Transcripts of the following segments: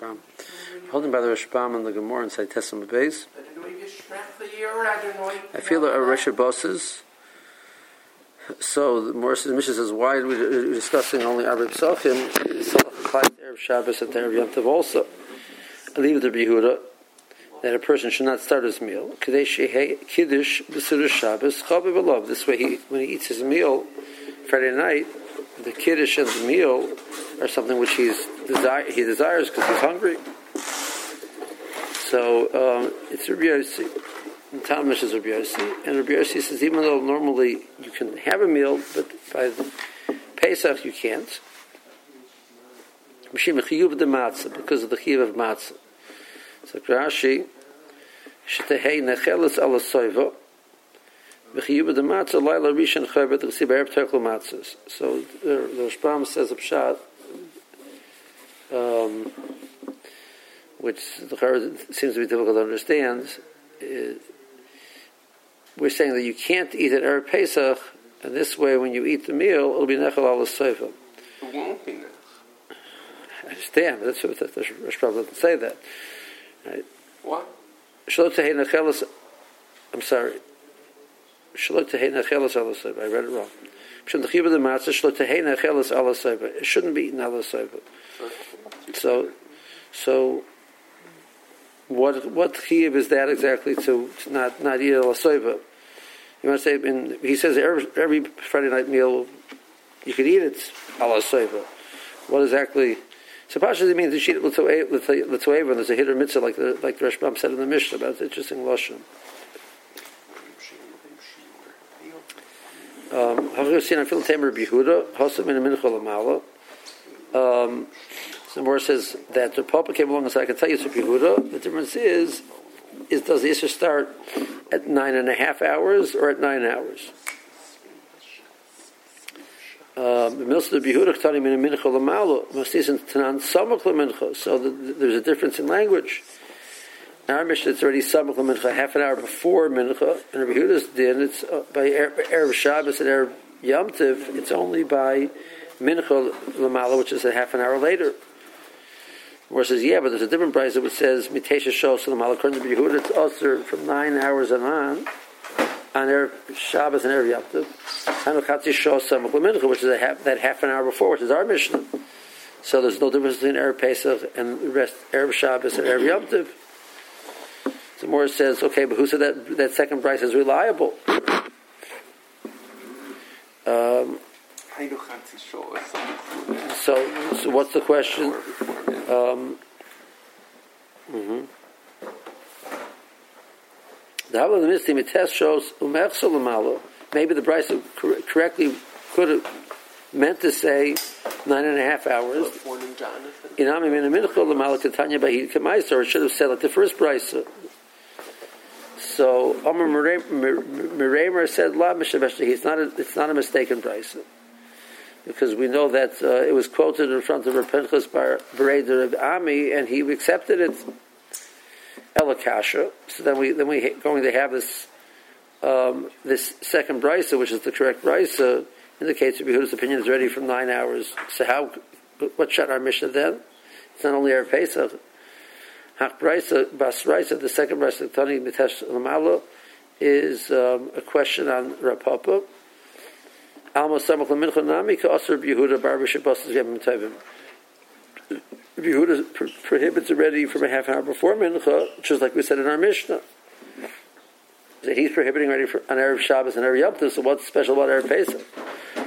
Rashbam. Holding by the Rashbam and the Gemara and Saitesam Beis. I feel that Risha bosses. So the Morris Mishnah says, why are we discussing only Arab to Arab Shabbos and to Arab Yom Tov also. I leave it to Behuda that a person should not start his meal. Kiddush b'sudah Shabbos b'lov. This way, he, when he eats his meal Friday night, the kiddush and the meal are something which he's desire, he desires because he's hungry. So um, it's Rabbi Yossi. The Talmud is Rabbi Yossi, and Rabbi Yossi says even though normally you can have a meal, but by Pesach you can't. Because of the chiyuv of matzah. So Rashi, So the, the Rashbam says a pshat, um, which the seems to be difficult to understand. we're saying that you can't eat at Erev Pesach, and this way, when you eat the meal, it'll be nechal al. It won't be nechal. I understand, but that's what the Rashbam doesn't say that. Right? What? Shalot tehei nechelas. I'm sorry. I read it wrong. It shouldn't be eaten al So, so what what chiyuv is that exactly to, to not not eat al You want to say? In, he says every, every Friday night meal you could eat it al What exactly? So Pasha means the sheet l'toeva, there's a hit or mitzvah like the like the Rashbam said in the Mishnah about the interesting lashon. Um, um, the says that the Papa came along and said, I can tell you it's Yehuda. The difference is, is does the Isser start at nine and a half hours or at nine hours? Um, so there's a difference in language. Our mission it's already samach mincha half an hour before mincha. And Rabbi Huda's din, it's uh, by erev Shabbos and erev Yom Tiv, it's only by mincha lamala, which is a half an hour later. Where says, yeah, but there's a different price which says mitesha shos lamala. According to Rabbi Huda, it's also from nine hours and on on Erev Shabbos and Erev Yom Tov. Hanukatzi Shos Samach L'Mincha, which is half, that half an hour before, which is our mission. So there's no difference between Erev Pesach and rest, Erev Shabbos and Erev Yom Tov. So more says, okay, but who said that that second price is reliable? Um, so, so what's the question? Um, mm-hmm. The the test shows Maybe the price correctly could have meant to say nine and a half hours. Inami min minchol l'malakatanya bahid kamaisa, or it should have said like the first price. So Omer Meremer said la It's not a, it's not a mistaken price because we know that uh, it was quoted in front of Bar Bereder of Ami, and he accepted it Elakasha. So then we then we going to have this um, this second brisa, which is the correct brisa, indicates that Yehuda's opinion is ready from nine hours. So how what shut our mission then? It's not only our Pesach. Hach brisa bas brisa, the second brisa Tani mitesh lamalo, is um, a question on Rav Papa. Alma samach lamincha nami ka asur Yehuda barber shabbos yemim tovim. Yehuda pro- prohibits already from a half hour before mincha, just like we said in our Mishnah. That he's prohibiting already for, on Erev Shabbos and Erev Yom so what's special about Erev Pesach?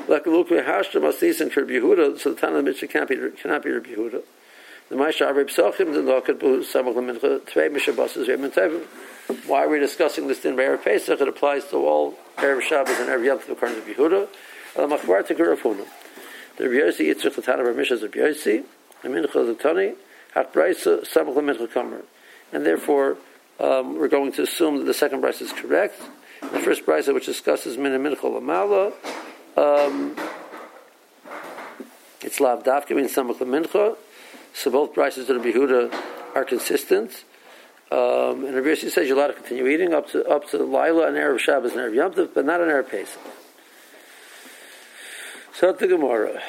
Like Luke Hashta Masisin for Yehuda, so the Tana of the Mishnah can't be, cannot be Yehuda. Why are we discussing this in Erev Pesach? It applies to all Erev Shabbos and Erev Yom Tov according to Yehuda. Al Machbar Tekur Rafuna. The Reb Yossi Yitzchak Latana Reb Mishas Reb Yossi, and therefore, um, we're going to assume that the second price is correct. The first price, which discusses min mincha lamala, um, it's lav dafka means samach mincha. So both prices of the Behuda are consistent. Um, and Rabbi says you're allowed to continue eating up to up to Lila and Erev Shabbos and Erev Yom Tov, but not on Erev Pesach. So the Gemara.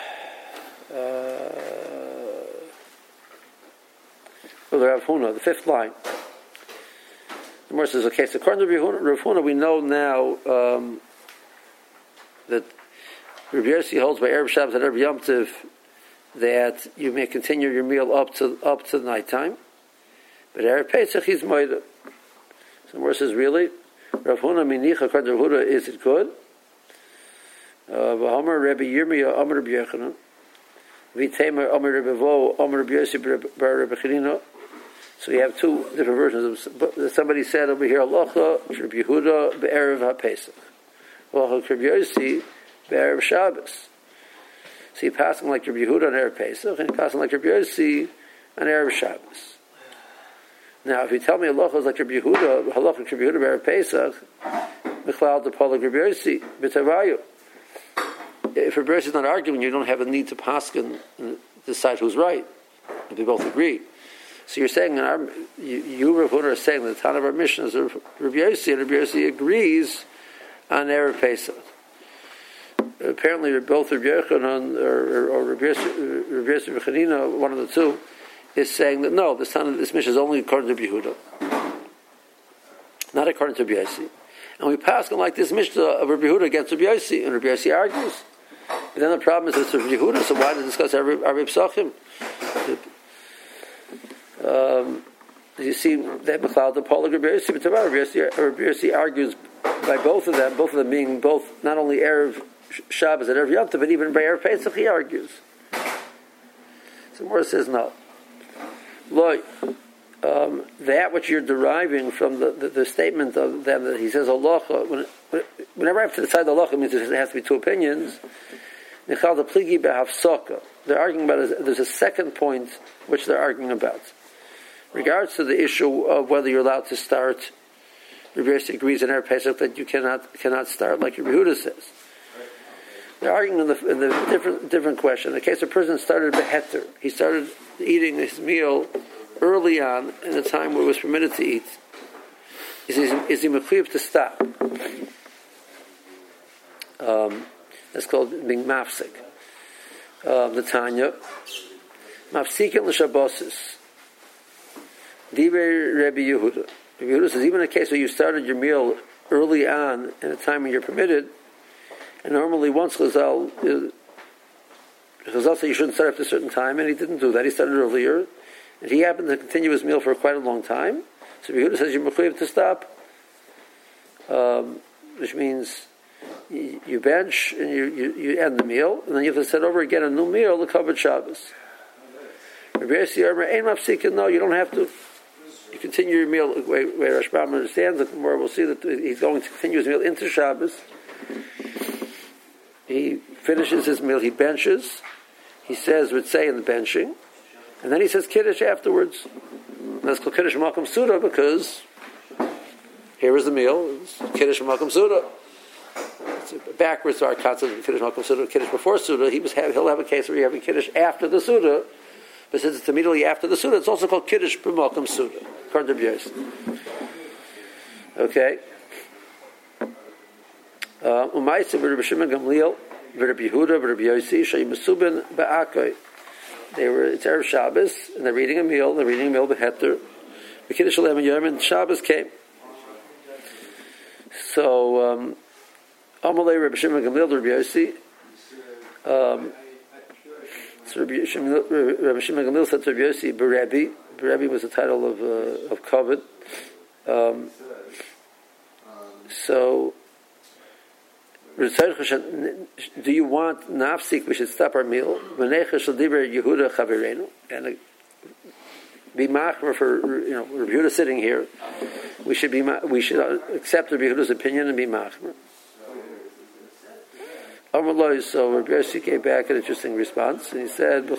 Uh, of the Rav Huna, the fifth line. The Gemara says, okay, so according to Rav Huna, we know now um, that Rabbi Yossi holds by Erev Shabbos and Erev Yom Tiv that you may continue your meal up to up to nighttime. But Erev Pesach he's moida. So the says, really? Rav Huna minicha to Huda, is it good? Uh, V'homer Rabbi Yirmiyah Amar Rabbi Yochanan V'temer Amar Rabbi Vo Amar Rabbi Yossi Bar Rabbi Chanina so we have two different versions. Somebody said over here, Alocha, Rabbi Yehuda, Be'erev HaPesach. Alocha, Rabbi Yossi, Be'erev Shabbos. So you're passing like Rabbi Yehuda on Erev Pesach, and you're passing like Rabbi Yossi on Erev Shabbos. Now, if you tell me Alocha is like Rabbi Yehuda, Halacha Rabbi Yehuda, Be'erev Pesach, Mechlal de Paul Rabbi Yossi, B'tavayu. If Rabbi Yossi is not arguing, you don't have a need to pass and uh, decide who's right. If they both agree. So you're saying, our, you, you Rav Huna, are saying that the time of our mission is Rabbi Yossi, and Rabbi Yossi agrees on Erev Pesach. Apparently, both Rabbi Yochanan or, or, Rabbi Yossi Chanina, one of the two, is saying that no, this this mission is only according to Yehuda, not according to Rabbi Yossi. And we pass on like this mission of Rabbi Yehuda against Rabbi Yossi, and Rabbi Yossi argues. But then the problem is it's Rabbi Yehuda, so why to discuss Rabbi Psachim? Um, you see that McLeod and Paul of Rabbi Yossi argues by both of them, both of them being both not only Erev Shabbos and every Yom Tov, but even by Erev Pesach he argues. So Morris says no. Look, um, that which you're deriving from the, the, the, statement of them that he says Allah, when, whenever I have to decide the Allah, it means there has to be two opinions. They're arguing about there's a second point which they're arguing about regards to the issue of whether you're allowed to start, Rabbi agrees in Erev Pesach that you cannot cannot start like Rabbi Huda says. They're arguing in the, in the different different question. In the case of person started beheter, he started eating his meal early on in a time where it was permitted to eat. Is he, is he mechuyev to stop? Um, that's called being mafsik. Um, the Tanya, mafsikin l'shabbosis. Diver Rabbi Yehuda. Rabbi Yehuda says even in a case where you started your meal early on in a time when you're permitted, and normally once Chazal, uh, Chazal said you shouldn't start after a certain time, and he didn't do that. He started earlier, and he happened to continue his meal for quite a long time. So Yehuda says you're mechuyev to stop, um, which means you bench and you, you, you, end the meal, and then you have to start over again a new meal, the covered Shabbos. No, you don't have to you continue your meal where Rashbam understands it more. We'll see that he's going to continue his meal into Shabbos. He finishes his meal. He benches. He says, "Would say in the benching," and then he says Kiddush afterwards. That's called Kiddush Malkum Suda because here is the meal. Kiddush Malkum Suda. It's backwards to our concept of Kiddush Malkum Suda. Kiddush before Suda. He was have, he'll have a case where you have a Kiddush after the Suda. But since it's immediately after the Suda, it's also called Kiddush B'Malkum Suda. According to Okay. Uh, Umayse Rabbi Shimon Gamliel, Rabbi Yehuda, Rabbi Yossi, Shayim Mesubin Ba'akoy. They were, it's Erev Shabbos, and they're eating a meal, they're eating a meal. The Kiddush Shalem and Yom, and Shabbos came. So, um, Amalei Rabbi Shimon Gamliel, Rabbi Yossi, um, so Rabbi Shimon Gamliel said to Rabbi Yossi, Berebi, Rebbe was the title of uh, of Kavod. Um, so, do you want nafsik? We should stop our meal. Yehuda chavirenu and uh, be machmer for you know Yehuda sitting here. We should be we should accept Rabbi Yehuda's opinion and be machmer. Amaloi, so Rabbi Yossi came back an interesting response, and he said,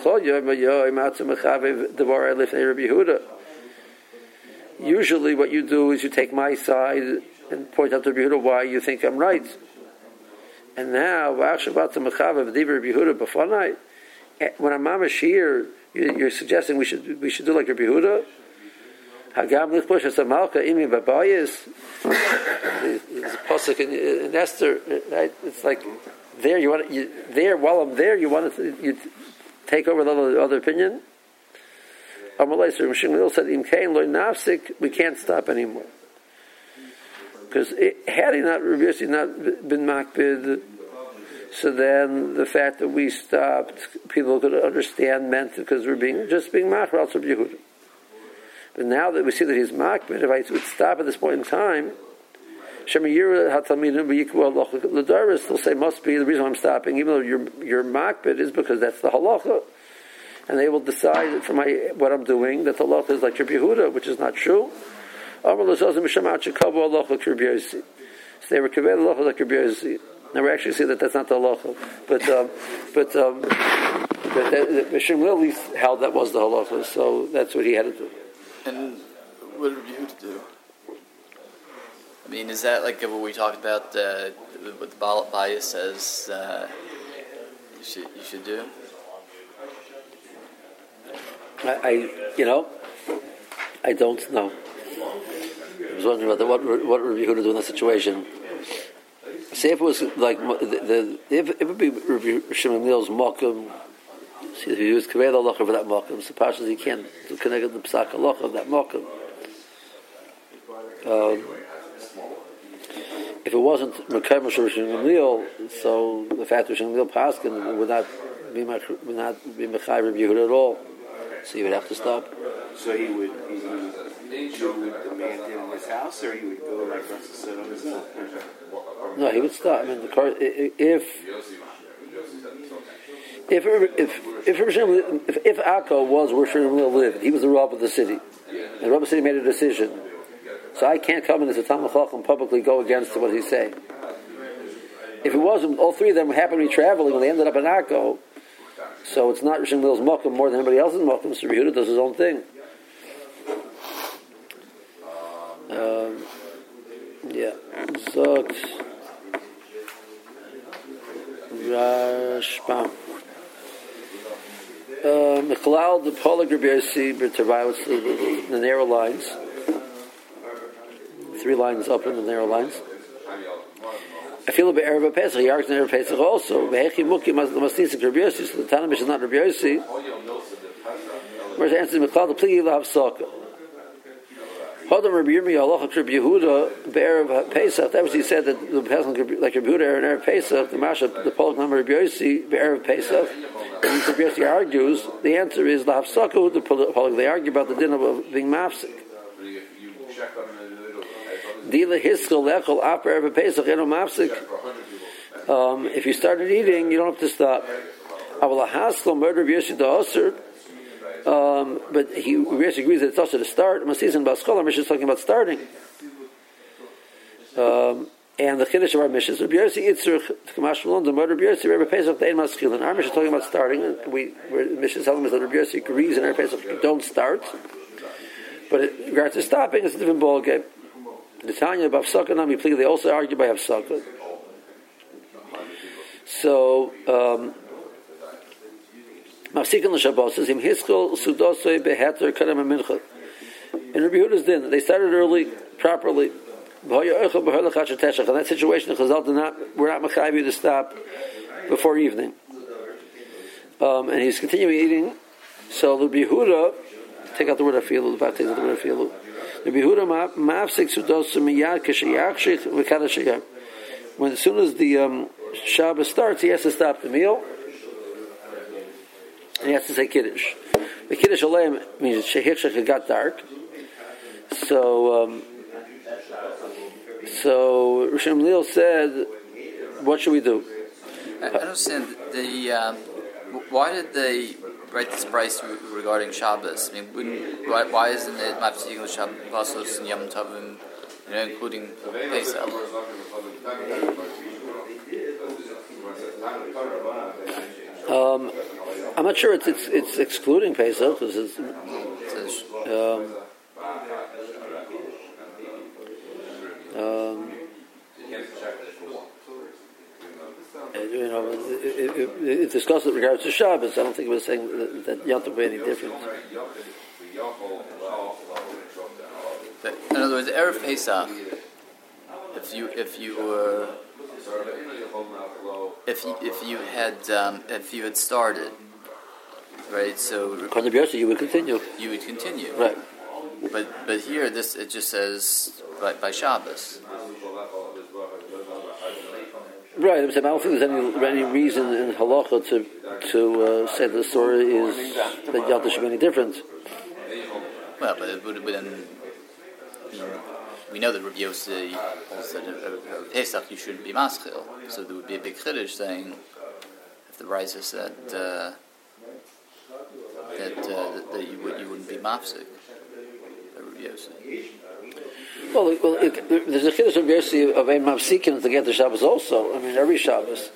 Usually what you do is you take my side and point out to Rabbi Yehuda why you think I'm right. And now, eh, when I'm mamash here, you're suggesting we should we should do like Rabbi Yehuda. Hagam lichbush as a malka imi babayis. There's a pasuk in Esther, right? It's like there you want you, there while I'm there you want to you take over the other opinion. Amalei, Rishon Gamliel said, Im Kain loy nafsik, we can't stop anymore. Because had he not, Rabbi not been makbid, so then the fact that we stopped, people could understand meant because we're being just being machral of Yehuda. But now that we see that he's makbid, if I would stop at this point in time, Hatalmidim Ladaris still say must be the reason I'm stopping, even though your your is because that's the halacha, and they will decide from my what I'm doing that the halacha is like Rabbi Yehuda, which is not true. So they were kaveh halacha like Rabbi now we actually see that that's not the halacha, but um, but um, but Mishim at least held that was the halacha, so that's what he had to do. And what did Yehuda do? I mean, is that like what we talked about? Uh, what the ballot bias says uh, you should you should do? I, I, you know, I don't know. I was wondering about the, what what would Yehuda do in that situation. Say if it was like the, the if, if it would be Shimon Neil's mokum, see if he was kaved halacha for that mokum, so partially he can't connect the psak halacha of that mokum. Um, if it wasn't Mekayim Rishon Gamliel, so the fact that Rishon Gamliel Paskin would not be would not be Mechai Rabbi Yehuda at all. So he would have to stop. So he would. He, he would demand him in his house, or he would go like to sit on his no, he would stop. I mean, the car, if if if if if, if Akko was where Shmuel lived, he was the Rav of the city, and the Rav of the city made a decision. So I can't come in as a Talmud and publicly go against what he's saying. If it wasn't, all three of them happened to be traveling and they ended up in Akko, so it's not Rishon Mil's Mokum more than anybody else's Mokum. So Yehuda does his own thing. Um, yeah. Zogt. Rashbam. Mechalal the Polygrabirsi B'Tavai, the narrow lines. Three lines up in the narrow lines. I feel a bit Erev Pesach. He argues in Erev Pesach also. Vehechi Muki Masnis Rabbi Yossi. So the Tanam is not Rabbi Yossi. Whereas the answer is Mechalal the Pligi Lav Soka. Hodam Rabbi Yirmiyah Halacha Rabbi Yehuda Be'erev Pesach. That was he said that the Pesach like Rabbi Yehuda and Erev Pesach, the Masha, the Polak number Rabbi Yossi Be'erev Pesach. And Rabbi Yossi argues the answer is the the Polak. They argue about the din of being mafsik. Dila Hiskel Lechol Aper Erev Pesach Eno Mafsik. Um, if you started eating, you don't have to stop. Aval Haskel murder Rabbi Yossi the um, but he really agrees that it's also to start. Masizan Baskola Mishnah is talking about starting. Um, and the Kiddush of our Mishnah is Rabbi Yossi Yitzrich Kamash the murder of Yossi, Rabbi Pesach Dein. And our Mishnah is talking about starting. And we, the Mishnah is telling us that Rabbi Yossi agrees in our Pesach don't start. But in regards to stopping, it's a different ballgame. The Tanya of Afsaka they also argue by Afsaka. So, um, Mafsikin says, Im hiskol sudosoi beheter kadam mincha. In Rabbi Huda's din, they started early, properly. In that situation, Chazal did not, we're not machayiv to stop before evening. Um, and he's continuing eating. So the Yehuda, take out the word afilu, the Bach takes the word afilu. The Yehuda mafsik sudosu miyad k'sheyachshich v'kadashayah. When as soon as the um, Shabbos starts, he has to stop the meal and he has to say Kiddush. The Kiddush Aleim means Shehich got dark. So, um, so Rishon Leil said, what should we do? I understand the, um, why did they write this price regarding Shabbos? I mean, why, why isn't it Mafsik Shabbos and Yom Tovim, you know, including Pesach? Um, I'm not sure it's it's, it's excluding Pesach because it's. Um, um, you know, it, it, it, discussed with regards to Shabbos. I don't think it was saying that, Yom Tov be any different. in other words, erev Pesach, if you if you were if you, if you had um, if you had started right? So to you would continue. you would continue. Right. But but here this it just says by, by Shabbos. Right. I'm saying, I don't think there's any, any reason in halacha to to uh, say the story is that Yalta should be any different. Well, but it would, have been. I mean, we know that Rabbi Yossi holds that uh, Pesach you shouldn't be maschil, so there would be a big chiddush saying if the Raisa said uh, that, uh, that that you would you wouldn't be mafsik. Well, well it, there's a chiddush of Yossi of a mavsikin to get the Shabbos also. I mean, every Shabbos.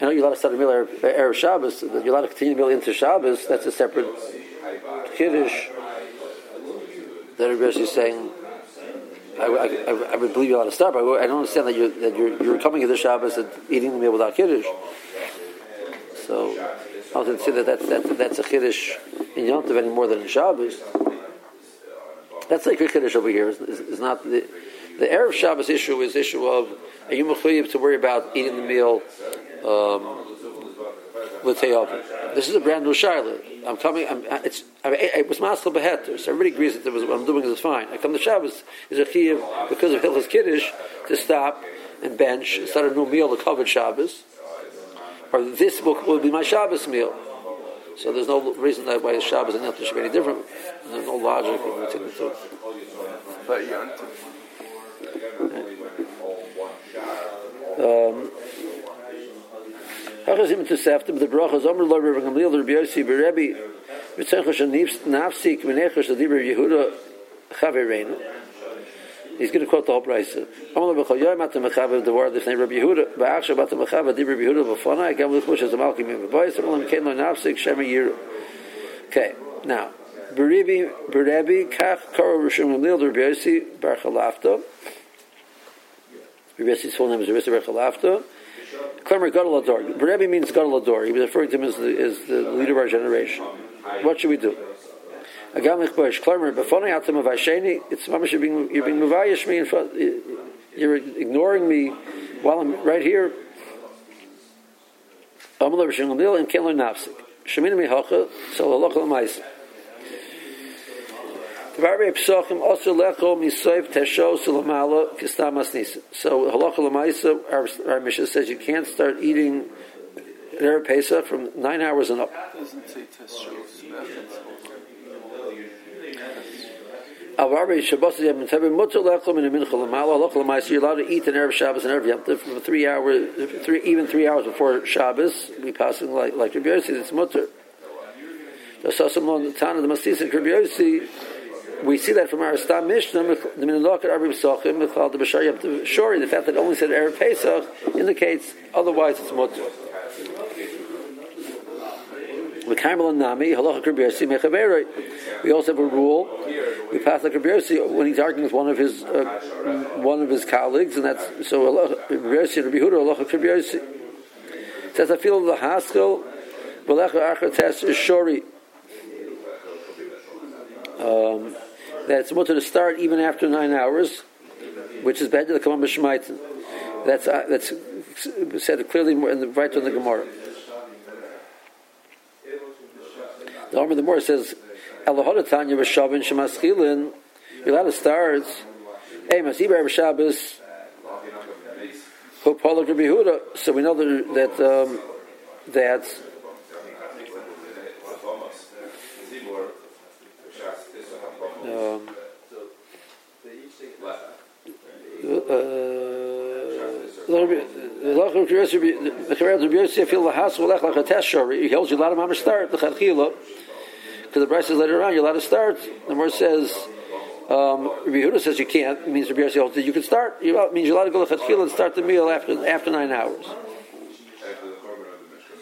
I know you're allowed to start a meal Erev Shabbos, you're allowed to continue the meal into Shabbos. That's a separate chiddush that Rabbi Yossi is saying. I, I, I- would believe you're allowed to start, but I don't understand that you're that you're, you're coming into Shabbos and eating the meal without kiddush. So I don't consider that that's that, that's a kiddush in Yom Tov any more than in Shabbos. That's like a kiddush over here. Is not the the erev Shabbos issue is issue of are you mechuyev to worry about eating the meal um, with teyavim. This is a brand new Charlotte. I'm coming. I'm, it's. I, it was maskal beheter, so everybody agrees that was, what I'm doing is fine. I come to Shabbos is a chiyuv because of Hilchas Kiddush to stop and bench and start a new meal to cover Shabbos, or this will, will be my Shabbos meal. So there's no reason that why Shabbos and Tov should be any different. There's no logic in between the two. But Um, Hachazim to Seftim, the brachas, Omer Lord Rabbi Gamliel, Rabbi Yossi, Berebi, Vitzenchosh and Nafsik, Menechosh, Dibra Yehuda, Chavereinu. He's going to quote the whole price. Omer Lord Bechol Yoyim, Atam Mechav, the word, name Rabbi Yehuda, Ba'achshav, Atam Mechav, Dibra Yehuda, Bafona, Gam Lichush, as a Malki, Mim, Boyes, Omer Lord Kein Lo Nafsik, Shema Yiru. Okay, now, Berebi, Berebi, Kach, Karo, Rishon Gamliel, Rabbi Yossi, Bar Chalafto, Rabbi Yossi's full name is Rabbi Yossi Bar Chalafto, Klemer Gadol Ador. Rebbe means Gadol Ador. He was referring to him as the, as the leader of our generation. What should we do? Agam B'fonei Atam of. It's mamash you're being you're me in front. You're ignoring me while I'm right here. And Sel Halacha Tvarei Psochim also lecho misoif tesho sulamala kistamas nisa. So halacha lemaisa, our, our Mishnah says you can't start eating Erev Pesach from nine hours and up. doesn't say test shows. Avarei Shabbos yom tevim mutter lecho min mincha lamala halacha lemaisa. You're allowed to eat an Erev Shabbos and Erev Yom Tov for three hours, three even three hours before Shabbos. We passing like like Rabbi Yossi. It's mutter. The Sasamon the Tana the Masisa Rabbi Yossi. We see that from our Stam Mishnah, the Minalok at Arbi Pesachim, Michal the Bashar Yom Shori, the fact that it only said Erev Pesach indicates otherwise it's Yossi We also have a rule. We pass the Rabbi when he's arguing with one of his uh, one of his colleagues, and that's so Yossi and Rabbi Huda Halacha Rabbi It says I feel the Haskell, V'lecha Achates Shori. Um, that it's mutter to start even after nine hours, which is better to come b'shmaitin. That's uh, that's said clearly in the, right on the Gemara. The Omer the Gemara says, "Elahodatanya v'shavin shemaschilin." You're allowed to start. Hey, masiber Shabbos. So we know that that um, that um, he holds you a lot of mamash start the chachila because the price says later on you're allowed to start. The Gemara says um, says you can't. It means Rabbi holds that you can start. It means you're allowed to go to and start the meal after after nine hours.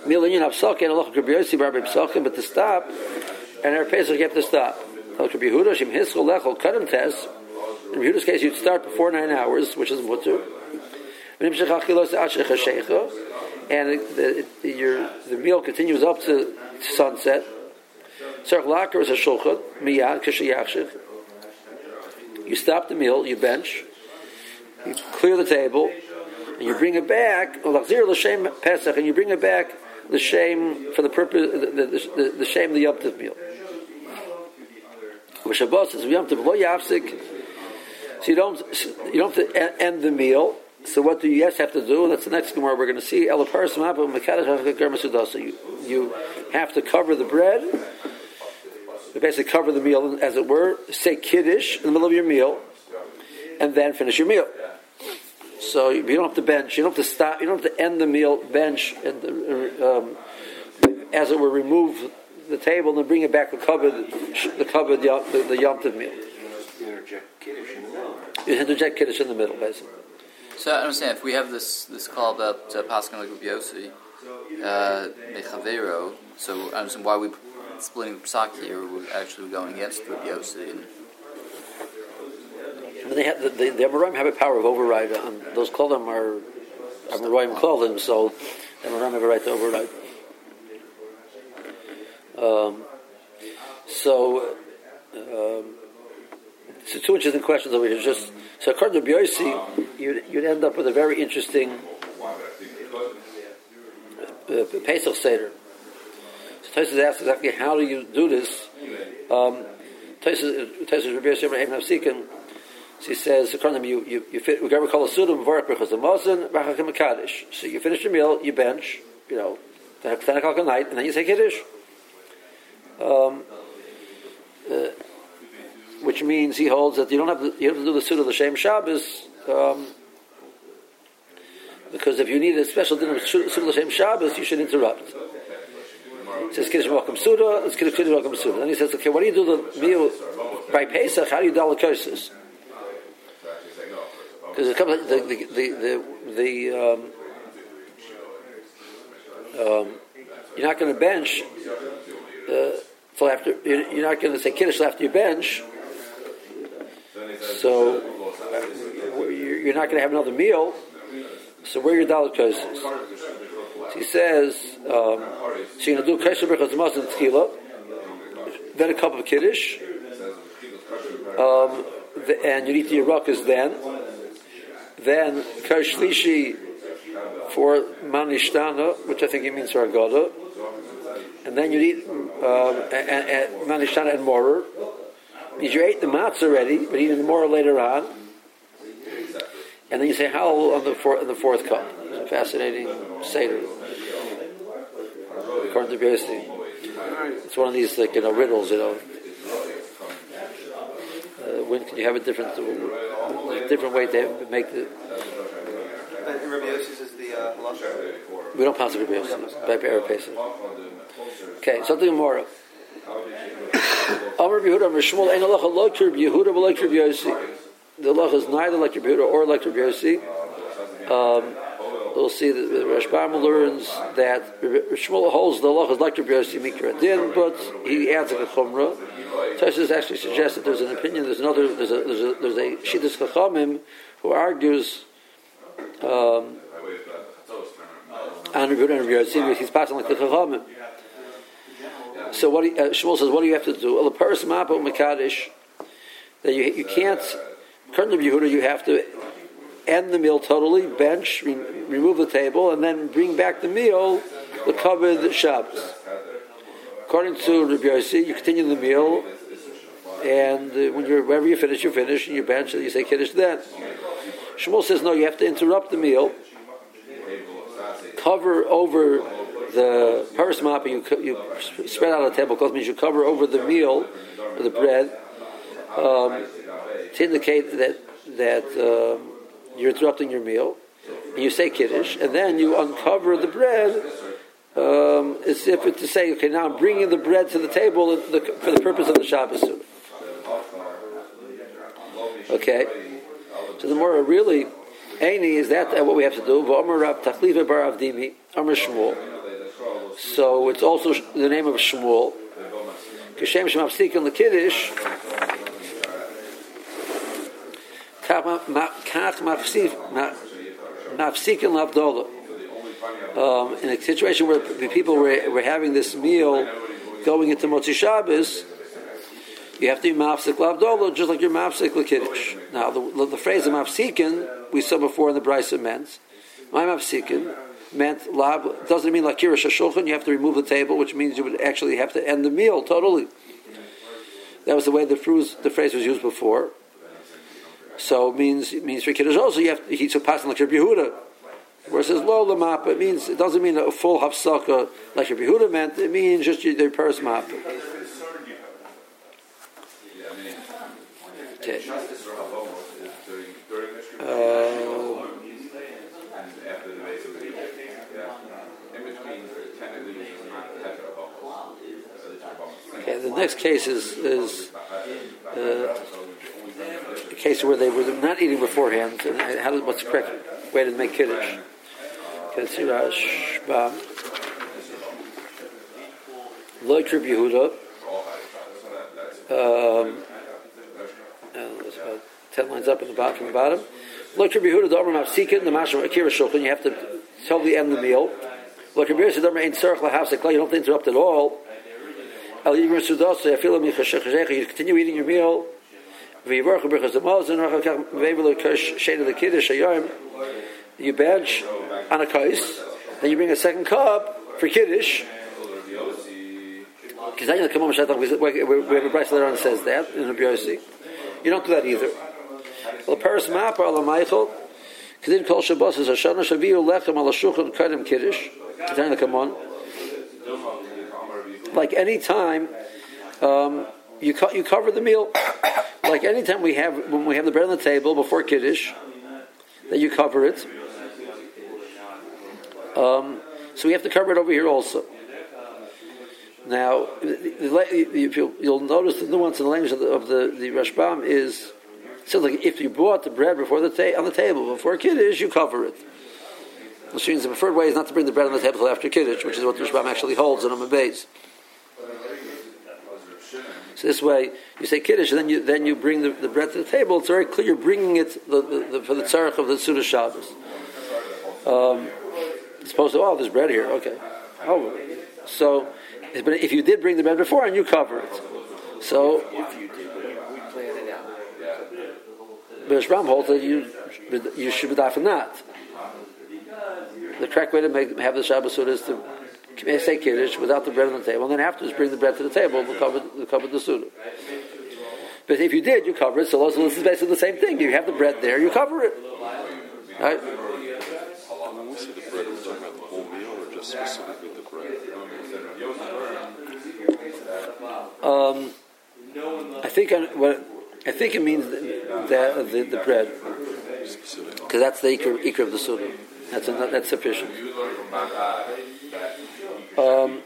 Meal have psalkin and Rabbi Yossi Rabbi psalkin, but to stop and our Pesach you have to stop. Rabbi Yehuda Hiskol Lechol Kadam Test. In Yehuda's case, you'd start before nine hours, which is mutter. And the, the, your, the meal continues up to sunset. You stop the meal, you bench, you clear the table, and you bring it back, and you bring it back the shame for the purpose the the, the, the shame of the yomtiv meal. So you don't you don't have to end the meal. So what do you yes have to do? That's the next Gemara we're going to see. You you have to cover the bread. You basically cover the meal, as it were. Say kiddush in the middle of your meal, and then finish your meal. So you don't have to bench. You don't have to stop. You don't have to end the meal, bench, and um, as it were, remove the table and then bring it back the cover, the cover, the the, the yomtiv meal. Interject kiddush in the middle. You interject kiddush in the middle, basically. So I understand if we have this this call about uh, Pascal like Yossi, uh, Mechavero, so I understand why we splitting the Psaki here. We're actually going against Rabbi Yossi. And, I mean, they have the, the, the Amoraim have a power of override on those Kolim are Amoraim Kolim, so the Amoraim have a right to override. Um, so, um, so two interesting questions over here. Just so according to Biosi, you'd, you'd end up with a very interesting uh, Pesach Seder. So Tosis asks exactly how do you do this. Um, Tosis Tosis Rabbi Yosef Abraham Nafsikin. She says, according to you, you, you fit, we call a sudim, vorach because the mosin, rachachim kaddish. So you finish your meal, you bench, you know, 10 o'clock at night, and then you say kiddush. Um, uh, which means he holds that you don't have to, you have to do the of the Shem Shabbos, um, because if you need a special dinner of suit of the Shem Shabbos, you should interrupt. He says Kiddush Welcome Suda, it's Kiddush Welcome Suda. Then he says, okay, what do you do the meal by Pesach? How do you dalit curses? Because it comes the the the the, the um, um, you're not going to bench uh, till after you're you're not going to say kiddush after you bench. So you're not going to have another meal. So where are your dollar? So he says, um, so you're going to do because the and tequila, then a cup of kiddush, um, the, and you eat the yerakas then. Then kashlishi for Manishtana, which I think he means for Agada. And then you eat um, and, and, and Morer. Means you ate the matzah already, but eating the Morer later on. And then you say Hallel on the, four, on the fourth cup. It's a fascinating Seder. According to Biosi. It's one of these like, you know, riddles, you know. Uh, when can you have a different a different way to make the. And Rabbi Yossi is the uh. We don't pass Rabbi Yossi. Okay, something more. Amr Yehuda, Amr Shmuel, Ein halacha lo Rabbi Yehuda, like Rabbi Yossi. The halacha is neither like Rabbi Yehuda or like Rabbi Yossi. Um, we'll see that Rashbam learns that Shmuel holds the halacha is like Rabbi Yossi Mikra Din, but he adds a chumrah. Tosis actually suggests that there's an opinion. There's another. There's a there's a there's a Shittas Chachamim who argues um, on Rabbi and Rabbi He's passing like the Chachamim. So what he, uh, Shmuel says, what do you have to do? The person mapo mekadesh that you you can't. Currently, Yehuda, you have to end the meal totally, bench, re- remove the table, and then bring back the meal, the covered Shabbos. According to Rabbi Yossi, you continue the meal, and uh, when you're wherever you finish, you finish, and you bench, and you say kiddush then. Shmuel says no, you have to interrupt the meal, cover over the paris map, you you spread out a tablecloth means you cover over the meal or the bread um, to indicate that that um, you're interrupting your meal. And you say kiddush, and then you uncover the bread um, as if to say, okay, now I'm bringing the bread to the table for the purpose of the Shabbos. Okay, so the more really, Aini is that what we have to do? So it's also the name of Shmuel. Kashem Shemapsik in the Kiddush. Kach Mafsik in um, in a situation where the people were, were having this meal going into Motzi Shabbos, you have to be mafsik lavdolo, just like you're mafsik lakiddish. Now, the, the, the phrase of mafsikin, we saw before in the Bryce of Men's. My mafsikin, meant lab doesn't mean like kirish shulchan. You have to remove the table, which means you would actually have to end the meal totally. That was the way the phrase, the phrase was used before. So it means it means for kiddush also you have to, he's a passing like Rabbi Yehuda. Where it says lo lamap, it means it doesn't mean a full hafsaka like Rabbi Yehuda meant. It means just the purse map. Okay. Uh, next case is is uh, a case where they were not eating beforehand. And how, what's the correct way to make kiddush? Okay, Rashba. Like Rabbi Yehuda. Um, uh, it's about ten lines up in the bottom from the bottom. Like Rabbi Yehuda, Domer Mafsikin, the Mashra Akira Shulchan, you have to totally end the meal. Like Rabbi Yehuda, Domer Ein Tzarech you don't interrupt at all. You continue eating your meal. The. You bench on a kais, then you bring a second cup for Kiddush. We have a price later on that says that in Rabbi Yossi. You don't do that either. Well, Paris Mapar ala Michael, Kedin Kol Shabbos is Hashana Shaviru Lechem ala Shulchan Kadim Kiddush. Like any time, um, you co- you cover the meal. like any time we have when we have the bread on the table before Kiddush, that you cover it. Um, so we have to cover it over here also. Now, you'll, notice the nuance in the language of the, of the, the Rashbam is so like if you bought the bread before the ta- on the table before Kiddush, you cover it. Which means the preferred way is not to bring the bread on the table until after Kiddush, which is what the Rashbam actually holds in a base. So this way, you say Kiddush, and then you then you bring the, the bread to the table. It's very clear you're bringing it the, the, for the tzarech of the Suda Shabbos. Um, it's supposed to, oh, there's bread here. Okay. Oh, so, but if you did bring the bread before and you cover it, so if you did bring but Rashbam holds that you you should be for not. The correct way to make have the Shabbos Suda is to say Kiddush without the bread on the table, and then afterwards bring the bread to the table to cover, to cover the Suda. But if you did, you cover it. So this is basically the same thing. You have the bread there, you cover it. Right? The the the? Um, I think I, I think it means the, the, the bread because that's the ikr, ikr of the suda. That's that's sufficient. Um,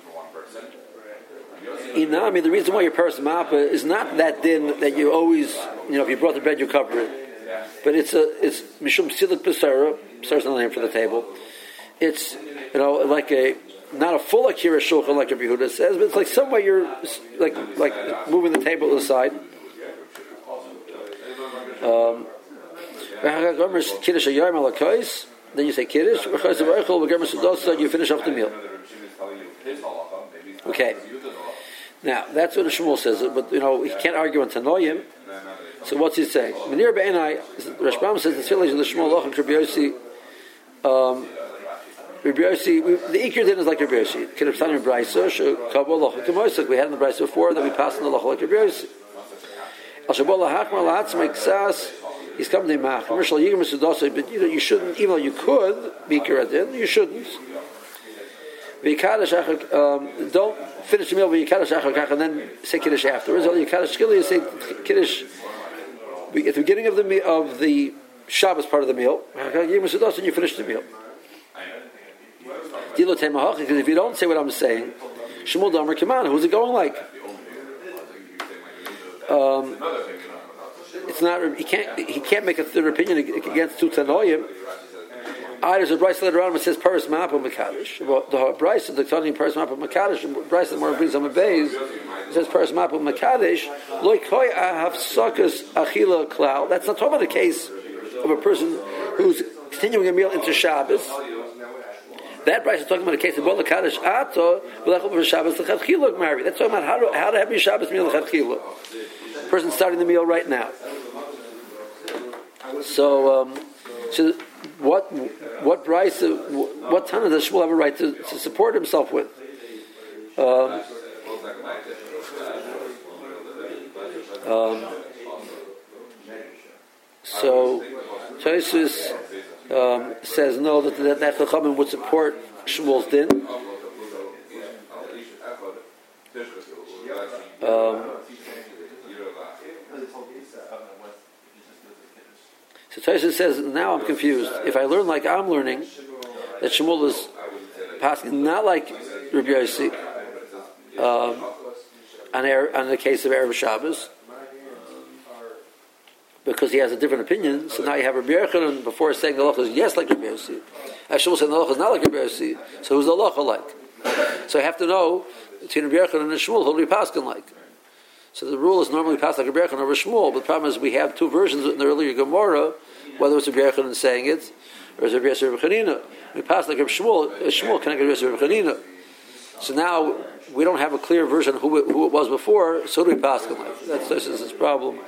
Inami, the reason why your person mappa is not that din that you always, you know, if you brought the bread, you cover it. But it's a, it's mishum silik pesara. Pesara's not the name for the table. It's, you know, like a, not a full akira shulchan like Rabbi Yehuda says, but it's like somewhere you're like like moving the table aside. Um, then you say kiddush. You finish off the meal. Okay. Now that's what the Shmuel says, but you know he can't argue on Tanoim. So what's he saying? Menir Be'enai, Rashbam says the tefillah of the Shmuel and Rabbi. Um, Rabbi Yossi, the Iker din is like Rabbi Yossi. Done in Brisa, Kabbalah Loch Kamoisik. We had in the Brisa before that we passed in the Loch like Rabbi Yossi. Al Shabbalah Hakmar Lahatz Meksas. He's come to Mach. Commercial Yigam Sudasa, but you know you shouldn't. Even though you could be Kiradin, you shouldn't. Um, don't finish the meal with Yikadash Achakach and then say Kiddush afterwards. Or Yikadash Shkili, say Kiddush at the beginning of the of the Shabbos part of the meal. And you finish the meal. Because if you don't say what I'm saying, Shmuel Damer Kiman, who's it going like? Um, it's not. He can't. He can't make a third opinion against two Tanoim. I there's a Bryce later on which says Paris Map of Makadish. Well, the Bryce the Tony Paris Map of Makadish. Bryce the more brings on the bays. Says Paris Map of Makadish. Loik Hoy Ahav Sukkos Achila Klau. That's not talking about a case of a person who's continuing a meal into Shabbos. That Bryce is talking about a case of Bola Kaddish Ato, B'lechel Shabbos L'Chadchila Mary. That's talking about how to, how to have your Shabbos meal L'Chadchila. Person starting the meal right now. So, um, so what what rights what Tana does Shmuel have a right to, to support himself with? Um, um, so Tosus um, says no that that, that Chachamim would support Shmuel's din. Um, so Tosfos says now I'm confused. If I learn like I'm learning, that Shmuel is passing not like Rabbi Yossi um, on, on the case of Erev Shabbos because he has a different opinion. So now you have Rabbi Yochanan before saying the is yes like Rabbi Yossi. Shmuel said the is not like Rabbi Yossi. So who's the halacha like? So I have to know between Rabbi Yochanan and Shmuel who do we paskin like. So the rule is normally passed like Rabbi Yochanan over Shmuel, but the problem is we have two versions in the earlier Gemara, whether it's Rabbi Yochanan saying it or it's Yossi Rabbi Chanina. We pass like Rabbi Shmuel, Shmuel connected Yossi Rabbi Chanina. So now we don't have a clear version who it, who it was before, so do we pass like. That's, this is his problem.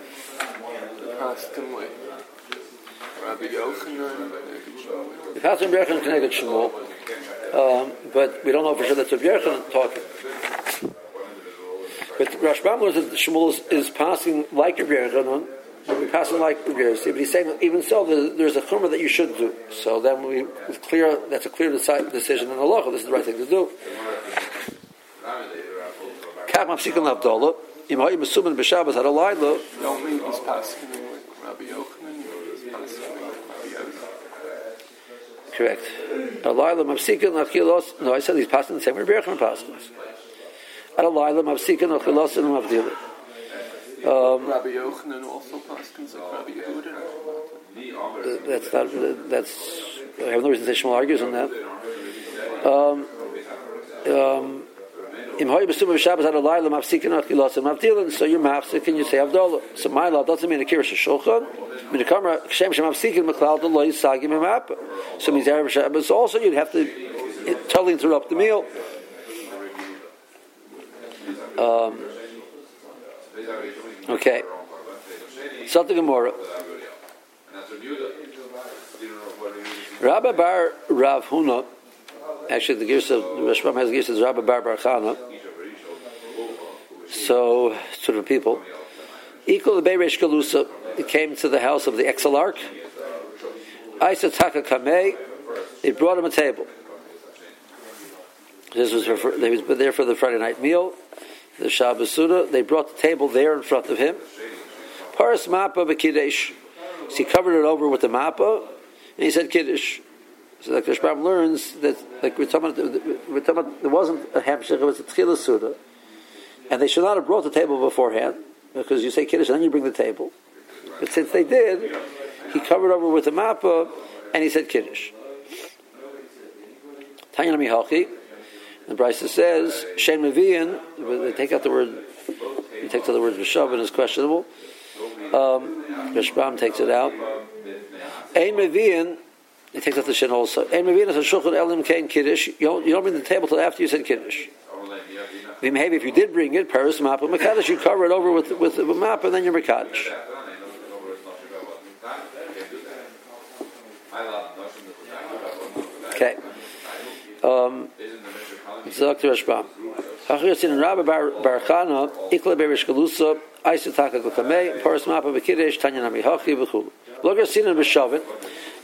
Yochanan. The Pastor Rabbi connected Shmuel, um, but we don't know for sure that's Rabbi Yochanan talking. But Rashbam was that Shmuel is, is passing like Rabbi Yochanan, but we passing like Rabbi. But he's saying even so, there's, there's a chumrah that you should do. So then we it's clear that's a clear deci- decision in the law. This is the right thing to do. Kach mafsikin l'avdolah. Im ha'im mesumen b'Shabbos had a. Don't mean he's passing like Rabbi Yochanan. He's passing like Rabbi Yossi. Correct. A mafsikin l'chilos. No, I said he's passing the same way Rabbi Yochanan passes. At a laila mafsikin l'chilos and mavdilah. Um, Rabbi Yochanan also paskins like Rabbi Yehuda. that's not. That's. I have no reason to say Shmuel argues on that. Um, um, Im hoy besum Shabbos had a laila mafsikin achilas and mavdilin. So you're mafsik and you say avdollah. So my law doesn't mean a kirish shulchan. Min a kamra shem shem mafsikin meklal the loy sagim emapa. So means Erev Shabbos also you'd have to totally interrupt the meal. Um, okay. Something Gemara. Rabbi Bar Rav Huna, actually the Girsa, the Rashbam has the Girsa, Rabbi Bar Bar Chana. So, sort of people. Equal the Beiresh Galusa, came to the house of the Exilarch. Isa Taka Kamei, they brought him a table. This was they was there for the Friday night meal, the Shabbos Suda. They brought the table there in front of him. Paras Mappa B'Kiddush. So he covered it over with the Mappa, and he said Kiddush. So the Rashbam learns that, like we're talking about, we're talking about, there wasn't a Hamshach, it was a Tchila Suda. And they should not have brought the table beforehand, because you say Kiddush and then you bring the table. But since they did, he covered over with the Mappa, and he said Kiddush. Tanya Mihalchi, the Brisa says, Shem Mevian, they take out the word, he takes out the word Vishavin is questionable. Um, Rashbam takes it out. Ein Mevian, he takes out the Shin also. Ein Mevian is a Shulchan Elim Kain Kiddush. You don't, bring the table till after you said Kiddush. Maybe if you did bring it, Paris Mappa Makadish, you cover it over with, with the map and then you're Makadish. Okay. Um, Zok to Rashbam. Hachir in Rabbi Bar Chana, Ikla Berish Galusa, Aisataka Gukamei, Paras Mapa Bekidesh, Tanya Nami Hachi, Bechul. Look at Sinan B'Shavin.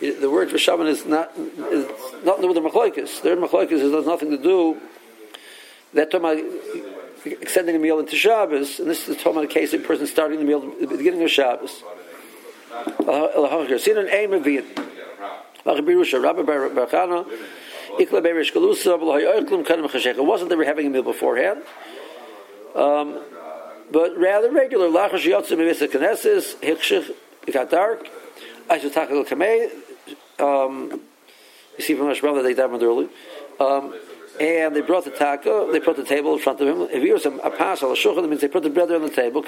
The word B'Shavin is not is nothing to do with the Machlaikis. Their Machlaikis has nothing to do. That talking about extending a meal into Shabbos, and this is talking about a case of a person starting the meal at the beginning of Shabbos. Sinan Ein Mevin. Rabbi Bar Chana, it wasn't they were having a meal beforehand, um, but rather regular. It got dark. Um, you see from Rashbam that they davened early. Um, and they brought the taco, they put the table in front of him. If he was a, a pass, a shulchan, that means they put the bread on the table.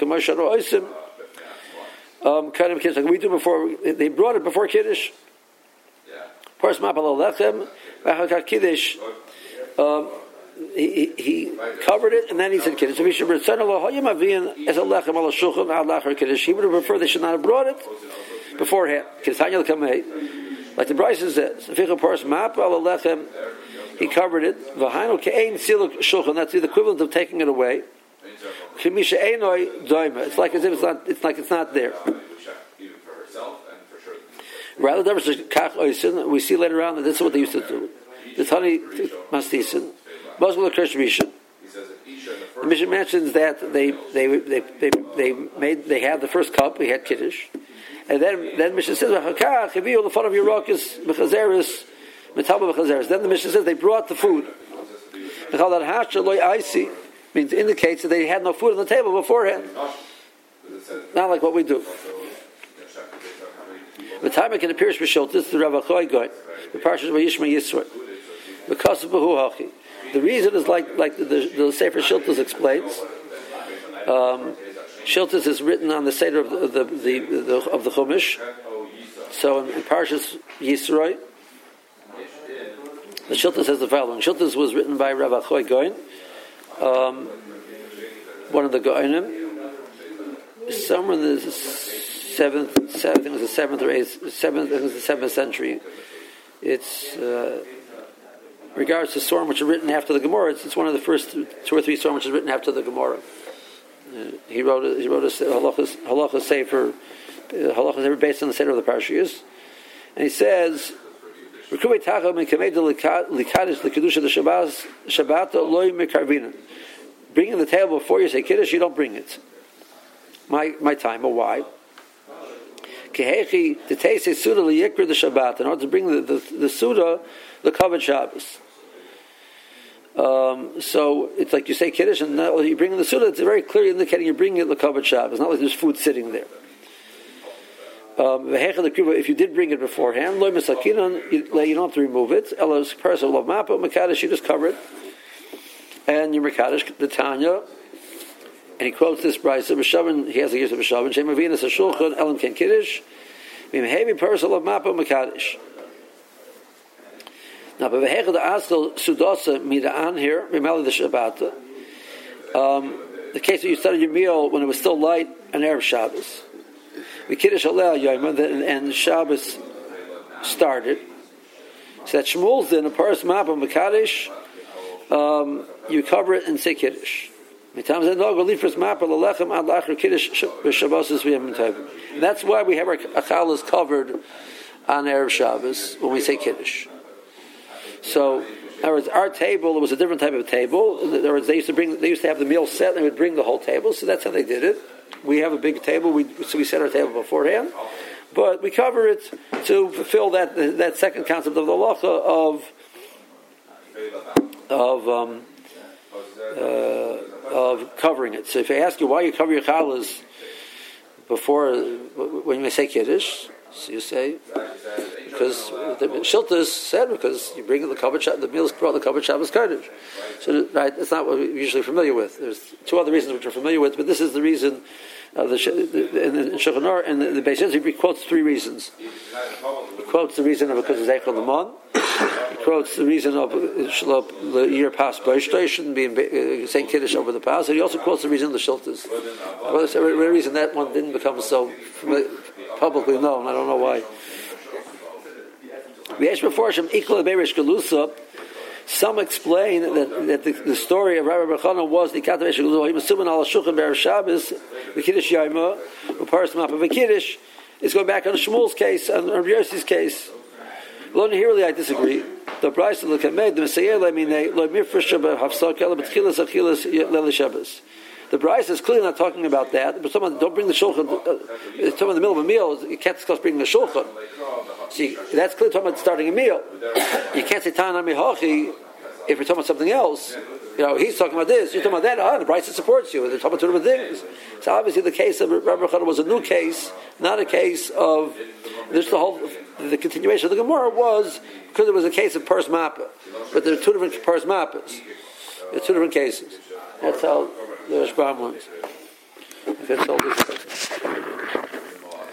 Um, kind of like we do before, they brought it before Kiddush. Pars mapal lechem, v'achakar kiddush. Um, he, he covered it and then he said kiddush. If he should return as a lechem al shulchan al lachar kiddush, he would have preferred they should not have brought it beforehand. Kisanya l'kamei. Like the Bryce says, Ficha Paras Map al Lechem, he covered it. V'hainu ke'ein siluk shulchan. That's the equivalent of taking it away. It's like as if it's not. It's like it's not there. Rather, there was a kach oisin. We see later on that this is what they used to do. The tani mastisin, Muslim Krishmishan. The mission mentions that they they they they, they made they had the first cup. We had kiddush, and then then mission says "Hakach the fun of your is mechazeris metalba mechazeris." Then the mission says they brought the food. Means indicates that they had no food on the table beforehand. Not like what we do. The time it can appear for this the Rav Achoy going, the Parshas Vayishma Yisrael. Because of Hachi. The reason is like like the, the, the Sefer Shiltas explains. Um, Shiltas is written on the Seder of the, the, the, of the Chumash. So in, in Parshas Yisroi, the Shiltas says the following: Shiltas was written by Rav Achoy Goin, um, one of the Goinim, somewhere in the seventh, seventh, I think it was the seventh or eighth, seventh, I think it was the seventh century. It's uh, regards to storm which are written after the Gemara. It's, it's, one of the first two or three storms which is written after the Gemara. Uh, he wrote a, he wrote a halachas halacha sefer uh, halacha sefer based on the center of the parashiyas, and he says. Bringing the table before you say kiddush, you don't bring it. My my time, or why? Kehechi a suda liyikra the Shabbat in order to bring the the, the suda the covered Shabbos. Um, so it's like you say kiddush, and you bring in the suda. It's very clearly indicating you're bringing it the covered Shabbos. It's not like there's food sitting there. Um, if you did bring it beforehand, you don't have to remove it. Elos person love mapa makadosh, you just cover it, and you makadosh the Tanya. And he quotes this brayse b'shavin. He has a use of b'shavin. Shem avinas a shulchan elam ken kiddush. Vim heavy person love mapa makadosh. Now, but the askel sudosa midaan here, remember the Shabbat. Um, the case that you started your meal when it was still light on Arab Shabbos. We kiddush alel yoyma, and Shabbos started. So that Shmuel's then a paras map of Makadish, um, you cover it and say kiddush. That's why we have our achalas covered on Erev Shabbos when we say Kiddush. So, in other our table was a different type of table. Other words, they used to bring, they used to have the meal set, and they would bring the whole table. So that's how they did it. We have a big table, we, so we set our table beforehand, but we cover it to fulfill that that second concept of the lacha of of um, uh, of covering it. So if I ask you why you cover your challahs before when you say kiddush, so you say because the Shiltas said because you bring the covered the meals brought the covered Shabbos Kaddish. So right, that's not what we're usually familiar with. There's two other reasons which we're familiar with, but this is the reason. Uh, the, in the and the, the Beis he quotes three reasons. He quotes the reason of because of Zeichel Lamon. Quotes the reason of the year past by shouldn't be uh, saying Kiddush over the past. And he also quotes the reason of the Shiltas. Well, the reason that one didn't become so publicly known. I don't know why. Some explain that, that the, the, story of Rabbi Bechana was the Katav Galusa. He was sitting on a shulchan ber Shabbos, the Kiddush the Paras Map of a Kiddush. It's going back on Shmuel's case, on Rabbi Yossi's case. Lo here, I disagree. The price of the Kamed, the Messiah, I mean, lo mifresh hafsak ela betchilas achilas lele Shabbos. The Bryce is clearly not talking about that. But someone don't bring the shulchan. Uh, talking in the middle of a meal. You can't discuss bringing the shulchan. See, that's clearly talking about starting a meal. You can't say Tana Mihochi if you're talking about something else. You know, he's talking about this, you're talking about that. Ah, the Bryce supports you. They're talking about two different things. So obviously, the case of Rabbi Chana was a new case, not a case of this. The whole the continuation of the Gemara was because it was a case of pers mappa, but there are two different pers mappas. There are two different cases. That's how the Rashbam. If it's all this.